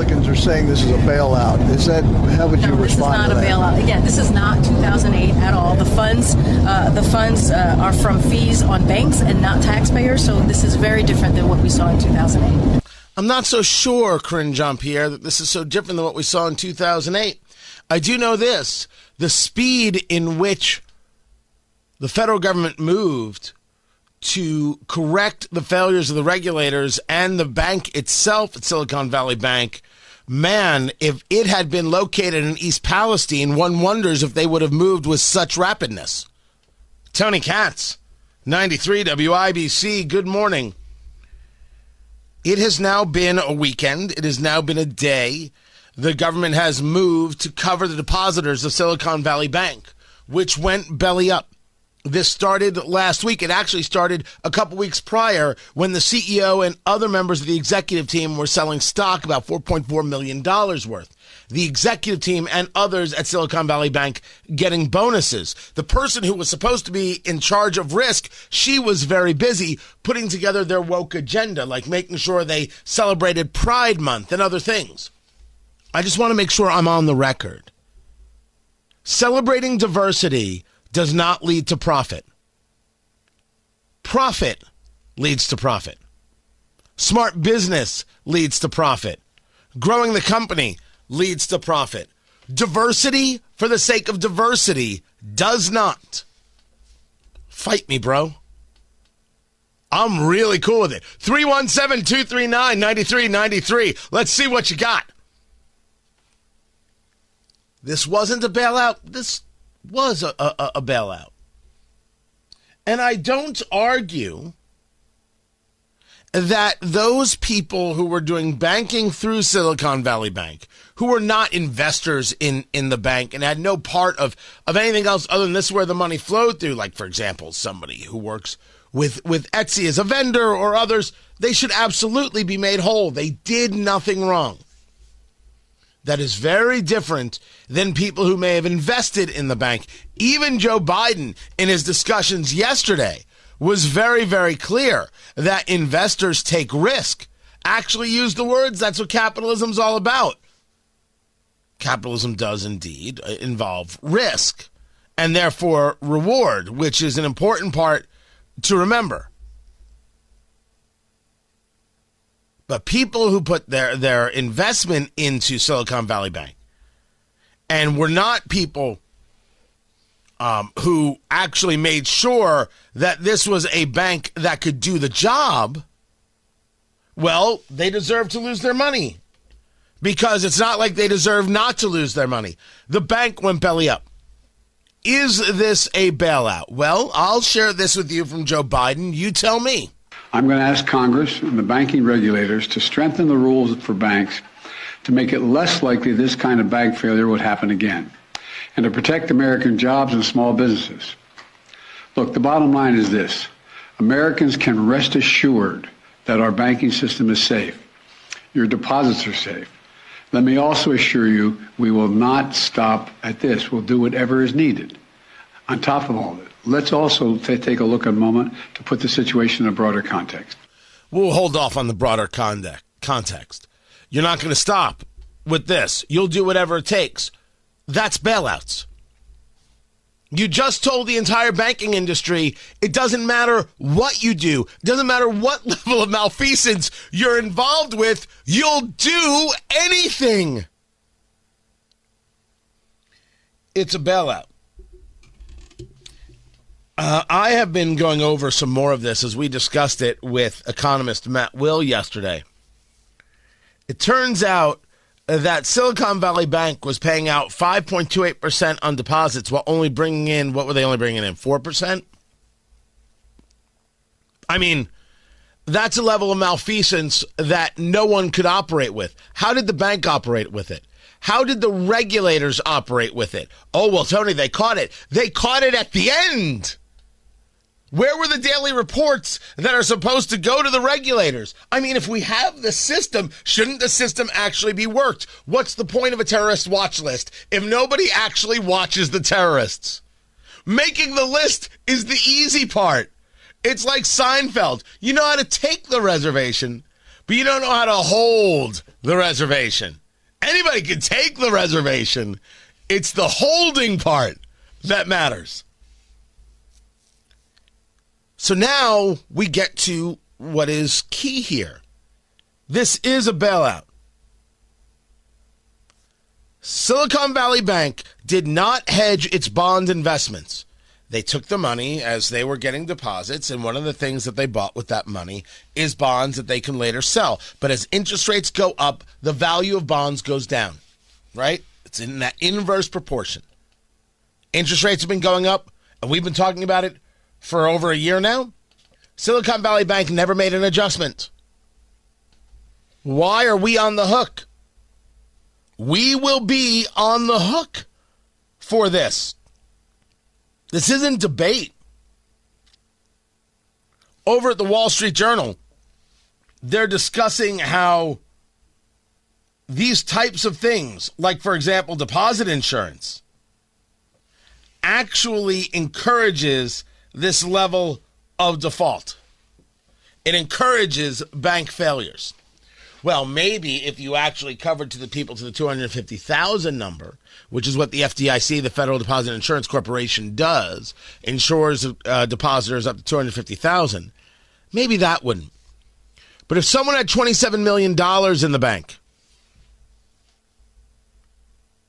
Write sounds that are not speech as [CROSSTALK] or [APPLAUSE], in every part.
Republicans are saying this is a bailout. Is that how would you no, this respond? This is not to a that? bailout. Again, this is not 2008 at all. The funds, uh, the funds uh, are from fees on banks and not taxpayers. So this is very different than what we saw in 2008. I'm not so sure, Karine Jean Pierre, that this is so different than what we saw in 2008. I do know this the speed in which the federal government moved to correct the failures of the regulators and the bank itself at Silicon Valley Bank. Man, if it had been located in East Palestine, one wonders if they would have moved with such rapidness. Tony Katz, 93 WIBC, good morning. It has now been a weekend. It has now been a day. The government has moved to cover the depositors of Silicon Valley Bank, which went belly up. This started last week. It actually started a couple weeks prior when the CEO and other members of the executive team were selling stock about $4.4 million worth. The executive team and others at Silicon Valley Bank getting bonuses. The person who was supposed to be in charge of risk, she was very busy putting together their woke agenda, like making sure they celebrated Pride Month and other things. I just want to make sure I'm on the record. Celebrating diversity does not lead to profit. Profit leads to profit. Smart business leads to profit. Growing the company leads to profit. Diversity for the sake of diversity does not. Fight me, bro. I'm really cool with it. 317 239 9393. Let's see what you got. This wasn't a bailout. This was a, a, a bailout. And I don't argue that those people who were doing banking through Silicon Valley Bank, who were not investors in, in the bank and had no part of, of anything else other than this is where the money flowed through, like, for example, somebody who works with, with Etsy as a vendor or others, they should absolutely be made whole. They did nothing wrong. That is very different than people who may have invested in the bank. Even Joe Biden, in his discussions yesterday, was very, very clear that investors take risk. Actually, use the words that's what capitalism's all about. Capitalism does indeed uh, involve risk and therefore reward, which is an important part to remember. But people who put their, their investment into Silicon Valley Bank and were not people um, who actually made sure that this was a bank that could do the job, well, they deserve to lose their money because it's not like they deserve not to lose their money. The bank went belly up. Is this a bailout? Well, I'll share this with you from Joe Biden. You tell me. I'm going to ask Congress and the banking regulators to strengthen the rules for banks to make it less likely this kind of bank failure would happen again and to protect American jobs and small businesses. Look, the bottom line is this Americans can rest assured that our banking system is safe. Your deposits are safe. Let me also assure you we will not stop at this. We'll do whatever is needed. On top of all this, let's also t- take a look at a moment to put the situation in a broader context. We'll hold off on the broader context. context. You're not going to stop with this. You'll do whatever it takes. That's bailouts. You just told the entire banking industry it doesn't matter what you do, it doesn't matter what [LAUGHS] level of malfeasance you're involved with, you'll do anything. It's a bailout. Uh, I have been going over some more of this as we discussed it with economist Matt Will yesterday. It turns out that Silicon Valley Bank was paying out 5.28% on deposits while only bringing in, what were they only bringing in? 4%? I mean, That's a level of malfeasance that no one could operate with. How did the bank operate with it? How did the regulators operate with it? Oh, well, Tony, they caught it. They caught it at the end. Where were the daily reports that are supposed to go to the regulators? I mean, if we have the system, shouldn't the system actually be worked? What's the point of a terrorist watch list if nobody actually watches the terrorists? Making the list is the easy part. It's like Seinfeld. You know how to take the reservation, but you don't know how to hold the reservation. Anybody can take the reservation. It's the holding part that matters. So now we get to what is key here. This is a bailout. Silicon Valley Bank did not hedge its bond investments. They took the money as they were getting deposits, and one of the things that they bought with that money is bonds that they can later sell. But as interest rates go up, the value of bonds goes down, right? It's in that inverse proportion. Interest rates have been going up, and we've been talking about it for over a year now. Silicon Valley Bank never made an adjustment. Why are we on the hook? We will be on the hook for this. This isn't debate. Over at the Wall Street Journal, they're discussing how these types of things, like, for example, deposit insurance, actually encourages this level of default. It encourages bank failures. Well, maybe if you actually covered to the people to the 250,000 number, which is what the FDIC, the Federal Deposit Insurance Corporation, does, insures uh, depositors up to 250,000, maybe that wouldn't. But if someone had $27 million in the bank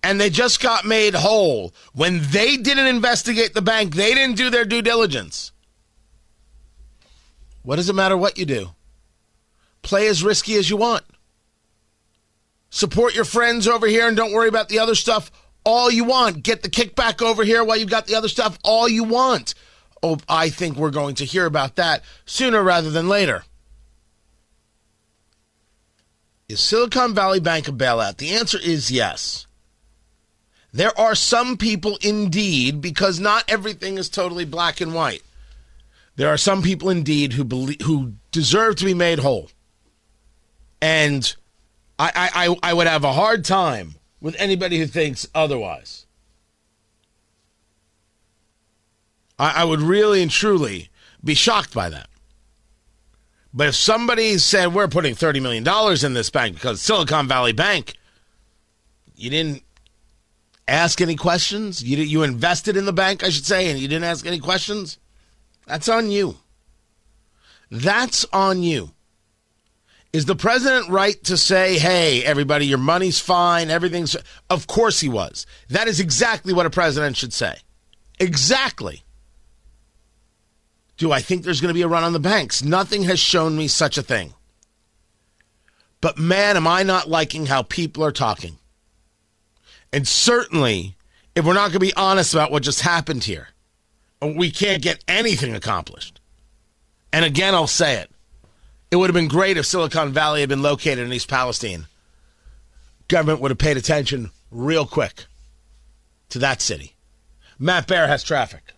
and they just got made whole when they didn't investigate the bank, they didn't do their due diligence. What does it matter what you do? Play as risky as you want. Support your friends over here and don't worry about the other stuff all you want. Get the kickback over here while you've got the other stuff all you want. Oh, I think we're going to hear about that sooner rather than later. Is Silicon Valley Bank a bailout? The answer is yes. There are some people indeed, because not everything is totally black and white. There are some people indeed who believe who deserve to be made whole. And I, I, I would have a hard time with anybody who thinks otherwise. I, I would really and truly be shocked by that. But if somebody said we're putting $30 million in this bank because Silicon Valley Bank, you didn't ask any questions. You you invested in the bank, I should say, and you didn't ask any questions. That's on you. That's on you. Is the president right to say, "Hey, everybody, your money's fine, everything's"? Of course he was. That is exactly what a president should say. Exactly. Do I think there's going to be a run on the banks? Nothing has shown me such a thing. But man, am I not liking how people are talking. And certainly, if we're not going to be honest about what just happened here, we can't get anything accomplished. And again, I'll say it. It would have been great if Silicon Valley had been located in East Palestine. Government would have paid attention real quick to that city. Matt Bear has traffic.